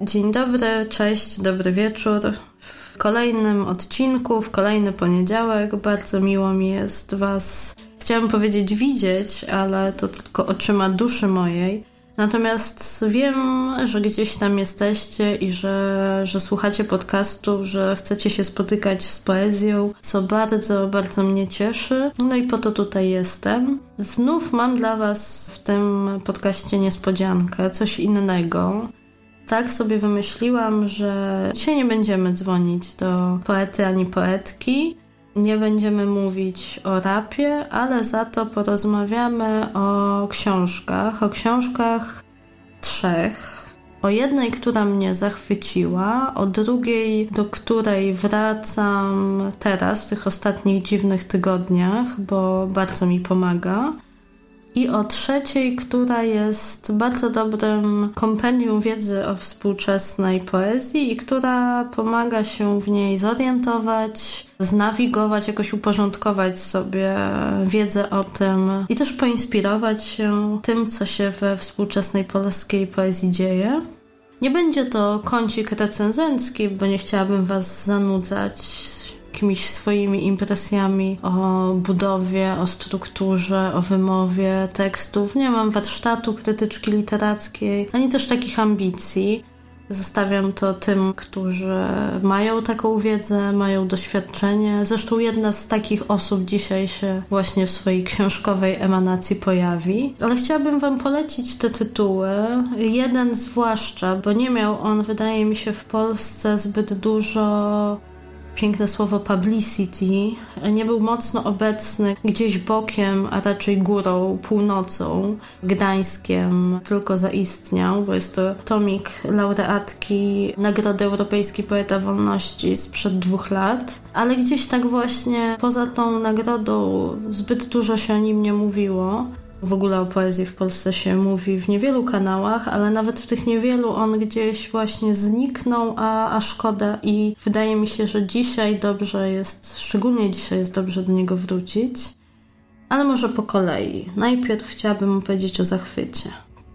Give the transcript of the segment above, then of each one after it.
Dzień dobry, cześć, dobry wieczór. W kolejnym odcinku, w kolejny poniedziałek, bardzo miło mi jest Was, chciałam powiedzieć widzieć, ale to tylko oczyma duszy mojej. Natomiast wiem, że gdzieś tam jesteście i że, że słuchacie podcastu, że chcecie się spotykać z poezją, co bardzo, bardzo mnie cieszy. No i po to tutaj jestem. Znów mam dla Was w tym podcaście niespodziankę, coś innego. Tak sobie wymyśliłam, że dzisiaj nie będziemy dzwonić do poety ani poetki, nie będziemy mówić o rapie, ale za to porozmawiamy o książkach, o książkach trzech. O jednej, która mnie zachwyciła, o drugiej, do której wracam teraz, w tych ostatnich dziwnych tygodniach, bo bardzo mi pomaga i o trzeciej, która jest bardzo dobrym kompendium wiedzy o współczesnej poezji i która pomaga się w niej zorientować, znawigować, jakoś uporządkować sobie wiedzę o tym i też poinspirować się tym, co się we współczesnej polskiej poezji dzieje. Nie będzie to kącik recenzencki, bo nie chciałabym Was zanudzać jakimiś swoimi impresjami o budowie, o strukturze, o wymowie tekstów. Nie mam warsztatu krytyczki literackiej, ani też takich ambicji. Zostawiam to tym, którzy mają taką wiedzę, mają doświadczenie. Zresztą jedna z takich osób dzisiaj się właśnie w swojej książkowej emanacji pojawi. Ale chciałabym Wam polecić te tytuły. Jeden zwłaszcza, bo nie miał on, wydaje mi się, w Polsce zbyt dużo piękne słowo publicity, nie był mocno obecny gdzieś bokiem, a raczej górą, północą, Gdańskiem tylko zaistniał, bo jest to tomik laureatki Nagrody Europejskiej Poeta Wolności sprzed dwóch lat, ale gdzieś tak właśnie poza tą nagrodą zbyt dużo się o nim nie mówiło. W ogóle o poezji w Polsce się mówi w niewielu kanałach, ale nawet w tych niewielu on gdzieś właśnie zniknął, a, a szkoda i wydaje mi się, że dzisiaj dobrze jest, szczególnie dzisiaj jest dobrze do niego wrócić. Ale może po kolei. Najpierw chciałabym opowiedzieć o zachwycie.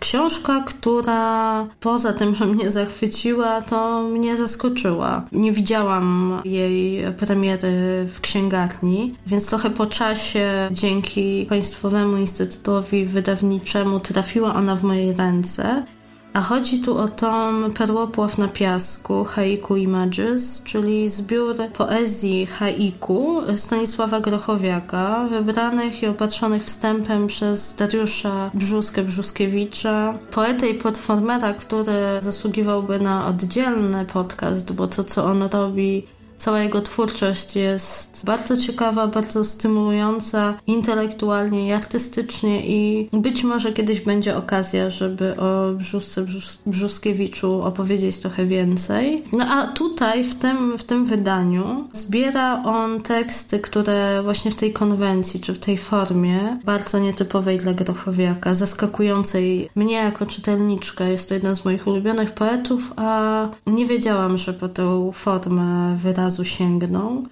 Książka, która poza tym, że mnie zachwyciła, to mnie zaskoczyła. Nie widziałam jej premiery w księgarni, więc trochę po czasie dzięki Państwowemu Instytutowi Wydawniczemu trafiła ona w moje ręce. A chodzi tu o tom Perłopław na piasku, Haiku Images, czyli zbiór poezji haiku Stanisława Grochowiaka, wybranych i opatrzonych wstępem przez Dariusza Brzuskę-Brzuskiewicza, poetę i platformera, który zasługiwałby na oddzielny podcast, bo to, co on robi Cała jego twórczość jest bardzo ciekawa, bardzo stymulująca intelektualnie i artystycznie i być może kiedyś będzie okazja, żeby o Brzusce Brzuskiewiczu opowiedzieć trochę więcej. No a tutaj w tym, w tym wydaniu zbiera on teksty, które właśnie w tej konwencji, czy w tej formie bardzo nietypowej dla Grochowiaka, zaskakującej mnie jako czytelniczkę. Jest to jeden z moich ulubionych poetów, a nie wiedziałam, że po tę formę wyrazu razu sięgnął.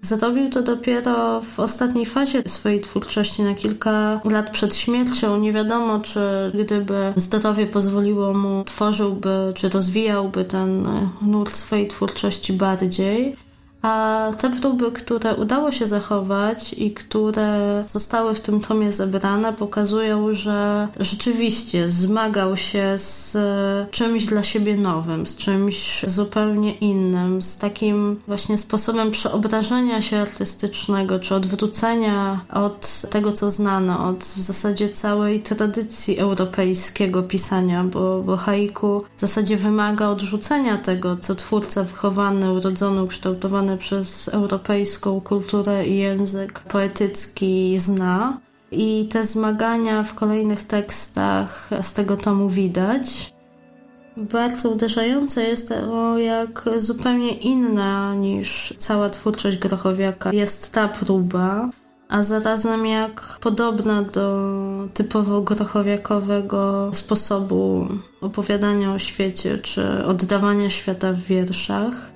Zrobił to dopiero w ostatniej fazie swojej twórczości, na kilka lat przed śmiercią. Nie wiadomo, czy gdyby zdrowie pozwoliło mu, tworzyłby, czy rozwijałby ten nurt swojej twórczości bardziej. A te próby, które udało się zachować i które zostały w tym tomie zebrane, pokazują, że rzeczywiście zmagał się z czymś dla siebie nowym, z czymś zupełnie innym, z takim właśnie sposobem przeobrażenia się artystycznego, czy odwrócenia od tego, co znano, od w zasadzie całej tradycji europejskiego pisania, bo, bo haiku w zasadzie wymaga odrzucenia tego, co twórca wychowany, urodzony, ukształtowany przez europejską kulturę i język poetycki zna. I te zmagania w kolejnych tekstach z tego tomu widać. Bardzo uderzające jest to, jak zupełnie inna niż cała twórczość Grochowiaka jest ta próba, a zarazem jak podobna do typowo grochowiakowego sposobu opowiadania o świecie czy oddawania świata w wierszach.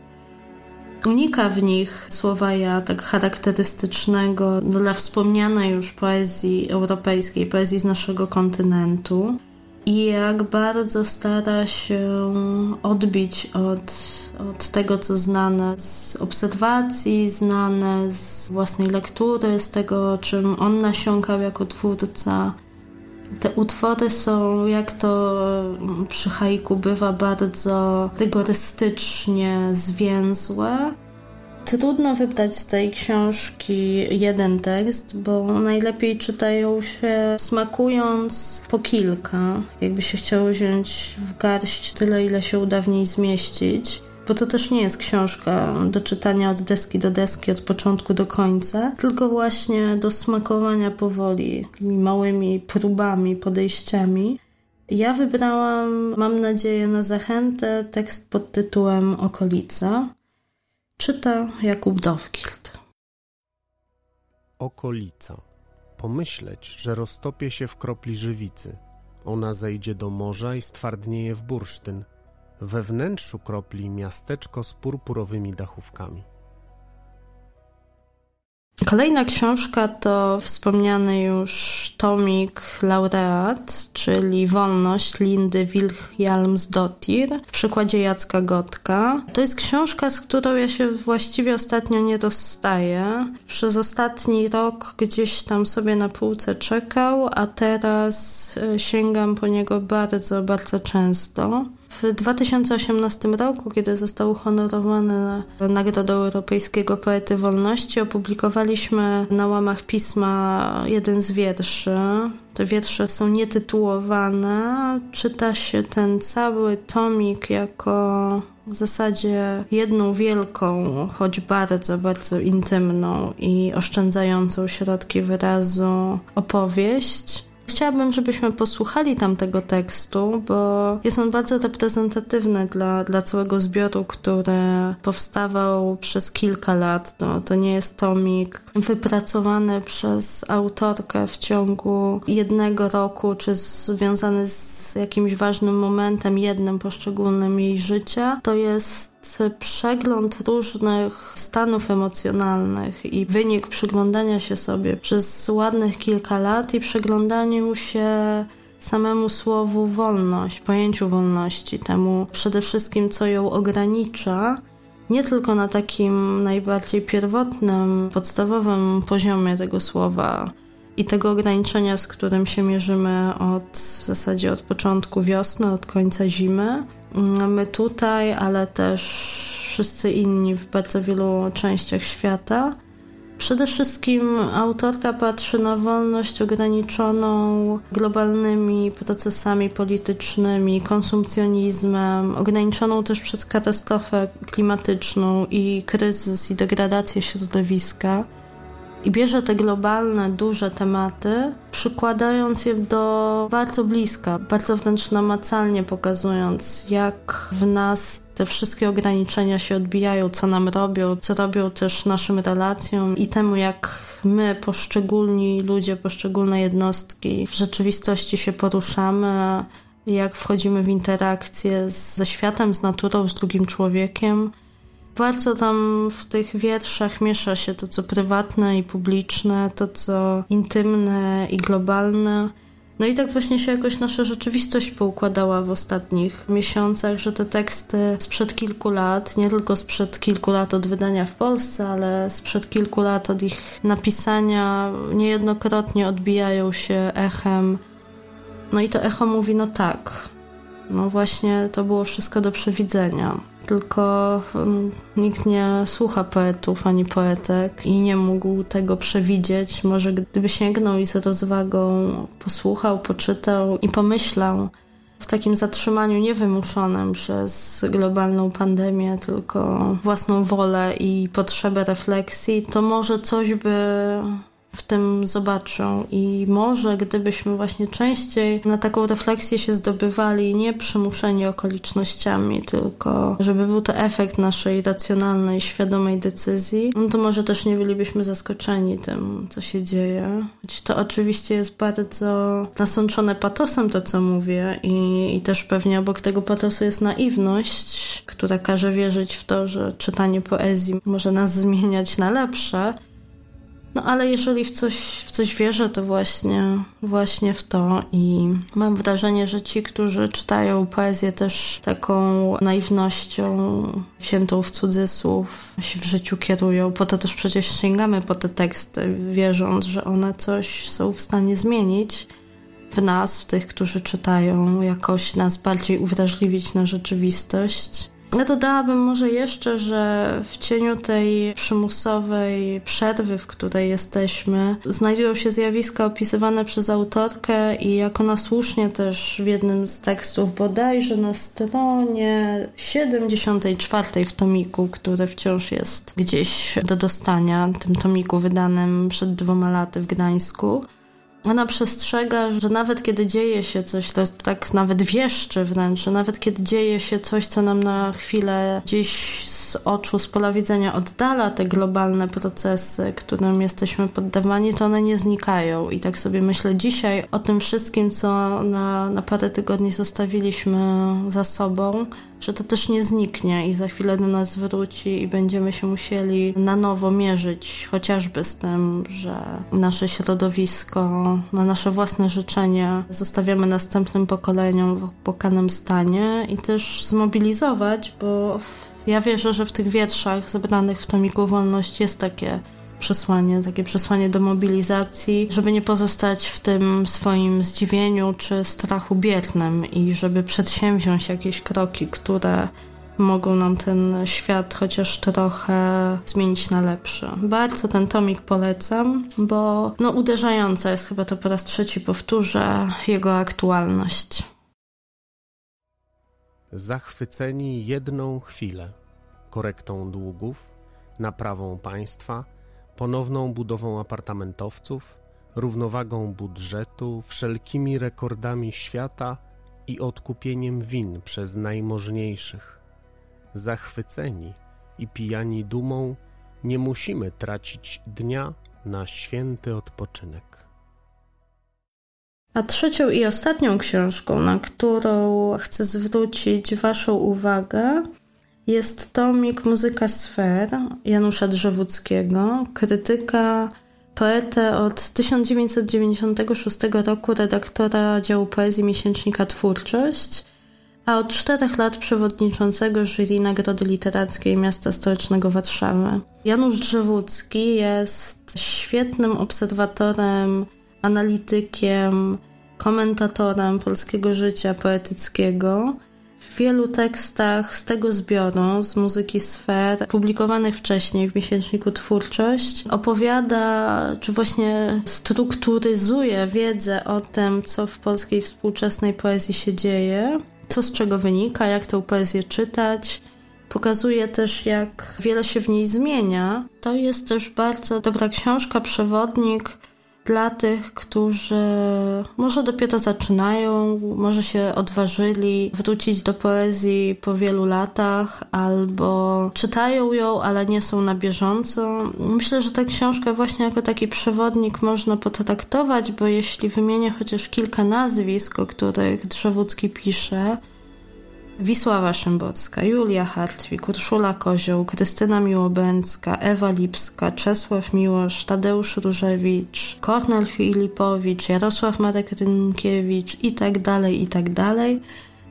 Unika w nich słowa ja tak charakterystycznego dla wspomnianej już poezji europejskiej, poezji z naszego kontynentu i jak bardzo stara się odbić od, od tego, co znane z obserwacji, znane z własnej lektury, z tego, czym on nasiąkał jako twórca. Te utwory są, jak to przy haiku bywa, bardzo rygorystycznie zwięzłe Trudno wybrać z tej książki jeden tekst, bo najlepiej czytają się smakując po kilka. Jakby się chciało wziąć w garść tyle, ile się uda w niej zmieścić. Bo to też nie jest książka do czytania od deski do deski, od początku do końca, tylko właśnie do smakowania powoli, małymi próbami, podejściami. Ja wybrałam, mam nadzieję, na zachętę tekst pod tytułem Okolica. Czyta Jakub Dowgild. Okolica. Pomyśleć, że roztopię się w kropli żywicy. Ona zejdzie do morza i stwardnieje w bursztyn. We wnętrzu kropli miasteczko z purpurowymi dachówkami. Kolejna książka to wspomniany już tomik laureat, czyli Wolność Lindy Wilhelmsdottir w przykładzie Jacka Gotka. To jest książka, z którą ja się właściwie ostatnio nie rozstaję. Przez ostatni rok gdzieś tam sobie na półce czekał, a teraz e, sięgam po niego bardzo, bardzo często. W 2018 roku, kiedy został uhonorowany Nagrodą Europejskiego Poety Wolności, opublikowaliśmy na łamach pisma jeden z wierszy. Te wiersze są nietytułowane. Czyta się ten cały tomik jako w zasadzie jedną wielką, choć bardzo, bardzo intymną i oszczędzającą środki wyrazu opowieść. Chciałabym, żebyśmy posłuchali tamtego tekstu, bo jest on bardzo reprezentatywny dla, dla całego zbioru, który powstawał przez kilka lat. No, to nie jest tomik wypracowany przez autorkę w ciągu jednego roku, czy związany z jakimś ważnym momentem, jednym poszczególnym jej życia. To jest przegląd różnych stanów emocjonalnych i wynik przyglądania się sobie przez ładnych kilka lat i przyglądaniu się samemu słowu wolność, pojęciu wolności, temu przede wszystkim, co ją ogranicza, nie tylko na takim najbardziej pierwotnym, podstawowym poziomie tego słowa i tego ograniczenia, z którym się mierzymy od w zasadzie od początku wiosny, od końca zimy, my tutaj, ale też wszyscy inni w bardzo wielu częściach świata. Przede wszystkim autorka patrzy na wolność ograniczoną globalnymi procesami politycznymi, konsumpcjonizmem, ograniczoną też przez katastrofę klimatyczną i kryzys i degradację środowiska i bierze te globalne, duże tematy, przykładając je do bardzo bliska, bardzo wręcz namacalnie pokazując, jak w nas te wszystkie ograniczenia się odbijają, co nam robią, co robią też naszym relacjom i temu, jak my, poszczególni ludzie, poszczególne jednostki w rzeczywistości się poruszamy, jak wchodzimy w interakcję ze światem, z naturą, z drugim człowiekiem. Bardzo tam w tych wierszach miesza się to, co prywatne i publiczne, to, co intymne i globalne. No i tak właśnie się jakoś nasza rzeczywistość poukładała w ostatnich miesiącach, że te teksty sprzed kilku lat, nie tylko sprzed kilku lat od wydania w Polsce, ale sprzed kilku lat od ich napisania, niejednokrotnie odbijają się echem. No i to echo mówi: no tak, no właśnie to było wszystko do przewidzenia tylko nikt nie słucha poetów ani poetek i nie mógł tego przewidzieć. Może gdyby sięgnął i z rozwagą posłuchał, poczytał i pomyślał w takim zatrzymaniu niewymuszonym przez globalną pandemię, tylko własną wolę i potrzebę refleksji, to może coś by w tym zobaczą i może gdybyśmy właśnie częściej na taką refleksję się zdobywali, nie przymuszeni okolicznościami, tylko żeby był to efekt naszej racjonalnej, świadomej decyzji, no to może też nie bylibyśmy zaskoczeni tym, co się dzieje. Choć to oczywiście jest bardzo nasączone patosem to, co mówię i, i też pewnie obok tego patosu jest naiwność, która każe wierzyć w to, że czytanie poezji może nas zmieniać na lepsze, no ale jeżeli w coś, w coś wierzę, to właśnie, właśnie w to i mam wrażenie, że ci, którzy czytają poezję też taką naiwnością wziętą w cudzysłów się w życiu kierują. Po to też przecież sięgamy po te teksty, wierząc, że one coś są w stanie zmienić w nas, w tych, którzy czytają, jakoś nas bardziej uwrażliwić na rzeczywistość. Ja dodałabym może jeszcze, że w cieniu tej przymusowej przerwy, w której jesteśmy, znajdują się zjawiska opisywane przez autorkę i jak ona słusznie też w jednym z tekstów bodajże na stronie 74 w tomiku, który wciąż jest gdzieś do dostania, tym tomiku wydanym przed dwoma laty w Gdańsku, ona przestrzega, że nawet kiedy dzieje się coś, to tak nawet wieszczy że nawet kiedy dzieje się coś, co nam na chwilę gdzieś oczu, z pola widzenia oddala te globalne procesy, którym jesteśmy poddawani, to one nie znikają. I tak sobie myślę dzisiaj o tym wszystkim, co na, na parę tygodni zostawiliśmy za sobą, że to też nie zniknie i za chwilę do nas wróci i będziemy się musieli na nowo mierzyć chociażby z tym, że nasze środowisko, na nasze własne życzenia zostawiamy następnym pokoleniom w opłakanym stanie i też zmobilizować, bo ja wierzę, że w tych wierszach zebranych w tomiku Wolność jest takie przesłanie, takie przesłanie do mobilizacji, żeby nie pozostać w tym swoim zdziwieniu czy strachu biernym i żeby przedsięwziąć jakieś kroki, które mogą nam ten świat chociaż trochę zmienić na lepszy. Bardzo ten tomik polecam, bo no uderzająca jest chyba to po raz trzeci powtórzę jego aktualność. Zachwyceni jedną chwilę, korektą długów, naprawą państwa, ponowną budową apartamentowców, równowagą budżetu, wszelkimi rekordami świata i odkupieniem win przez najmożniejszych. Zachwyceni i pijani dumą, nie musimy tracić dnia na święty odpoczynek. A trzecią i ostatnią książką, na którą chcę zwrócić Waszą uwagę, jest tomik Muzyka Sfer Janusza Drzewódzkiego, krytyka, poetę od 1996 roku, redaktora działu poezji miesięcznika Twórczość, a od czterech lat przewodniczącego jury Nagrody Literackiej Miasta Stołecznego Warszawy. Janusz Drzewódzki jest świetnym obserwatorem, analitykiem, komentatorem polskiego życia poetyckiego w wielu tekstach z tego zbioru, z muzyki sfer, publikowanych wcześniej w miesięczniku Twórczość, opowiada, czy właśnie strukturyzuje wiedzę o tym, co w polskiej współczesnej poezji się dzieje, co z czego wynika, jak tę poezję czytać. Pokazuje też, jak wiele się w niej zmienia. To jest też bardzo dobra książka, przewodnik dla tych, którzy może dopiero zaczynają, może się odważyli wrócić do poezji po wielu latach, albo czytają ją, ale nie są na bieżąco. Myślę, że tę książkę właśnie jako taki przewodnik można potraktować, bo jeśli wymienię chociaż kilka nazwisk, o których Drzewódzki pisze, Wisława Szymborska, Julia Hartwig, Urszula Kozioł, Krystyna Miłobęcka, Ewa Lipska, Czesław Miłosz, Tadeusz Różewicz, Kornel Filipowicz, Jarosław Marek Rynkiewicz i tak dalej, i tak dalej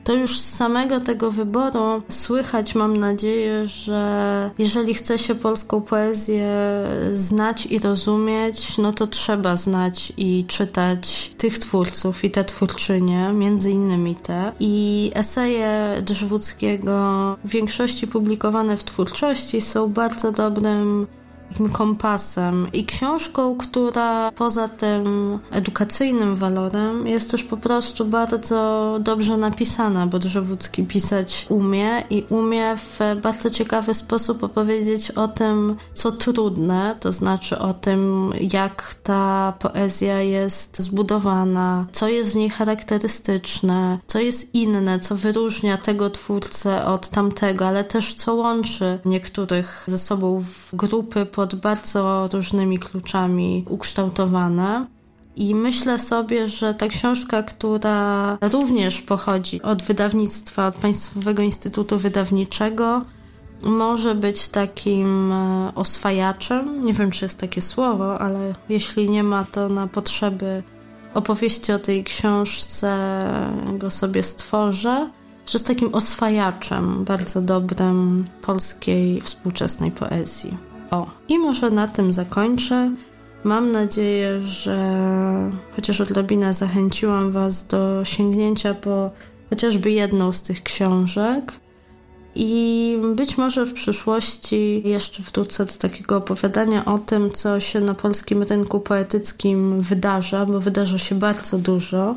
to już z samego tego wyboru słychać, mam nadzieję, że jeżeli chce się polską poezję znać i rozumieć, no to trzeba znać i czytać tych twórców i te twórczynie, między innymi te. I eseje Drzewódzkiego w większości publikowane w twórczości są bardzo dobrym takim kompasem i książką, która poza tym edukacyjnym walorem jest też po prostu bardzo dobrze napisana, bo Drzewódzki pisać umie i umie w bardzo ciekawy sposób opowiedzieć o tym, co trudne, to znaczy o tym, jak ta poezja jest zbudowana, co jest w niej charakterystyczne, co jest inne, co wyróżnia tego twórcę od tamtego, ale też co łączy niektórych ze sobą w grupy pod bardzo różnymi kluczami ukształtowane. I myślę sobie, że ta książka, która również pochodzi od wydawnictwa, od Państwowego Instytutu Wydawniczego, może być takim e, oswajaczem. Nie wiem, czy jest takie słowo, ale jeśli nie ma, to na potrzeby opowieści o tej książce go sobie stworzę, że jest takim oswajaczem bardzo dobrym polskiej współczesnej poezji. O, i może na tym zakończę. Mam nadzieję, że chociaż odrobinę zachęciłam Was do sięgnięcia po chociażby jedną z tych książek. I być może w przyszłości jeszcze wrócę do takiego opowiadania o tym, co się na polskim rynku poetyckim wydarza, bo wydarza się bardzo dużo.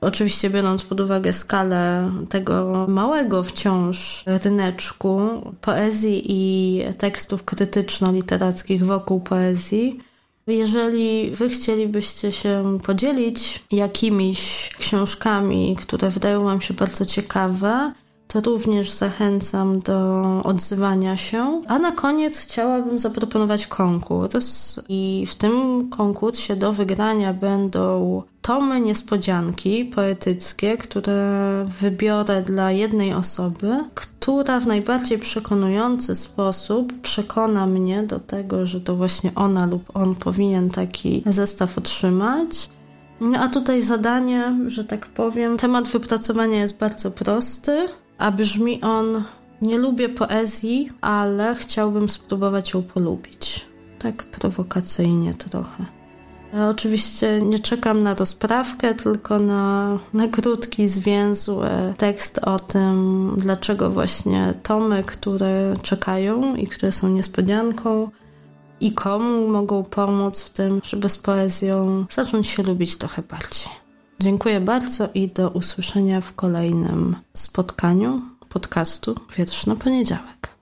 Oczywiście biorąc pod uwagę skalę tego małego wciąż ryneczku poezji i tekstów krytyczno-literackich wokół poezji, jeżeli wy chcielibyście się podzielić jakimiś książkami, które wydają wam się bardzo ciekawe, to również zachęcam do odzywania się. A na koniec chciałabym zaproponować konkurs. I w tym konkursie do wygrania będą tomy niespodzianki poetyckie, które wybiorę dla jednej osoby, która w najbardziej przekonujący sposób przekona mnie do tego, że to właśnie ona lub on powinien taki zestaw otrzymać. No a tutaj zadanie, że tak powiem, temat wypracowania jest bardzo prosty a brzmi on: Nie lubię poezji, ale chciałbym spróbować ją polubić. Tak prowokacyjnie trochę. Oczywiście nie czekam na rozprawkę, tylko na, na krótki, zwięzły tekst o tym, dlaczego właśnie tomy, które czekają i które są niespodzianką, i komu mogą pomóc w tym, żeby z poezją zacząć się lubić trochę bardziej. Dziękuję bardzo i do usłyszenia w kolejnym spotkaniu podcastu Wiersz na poniedziałek.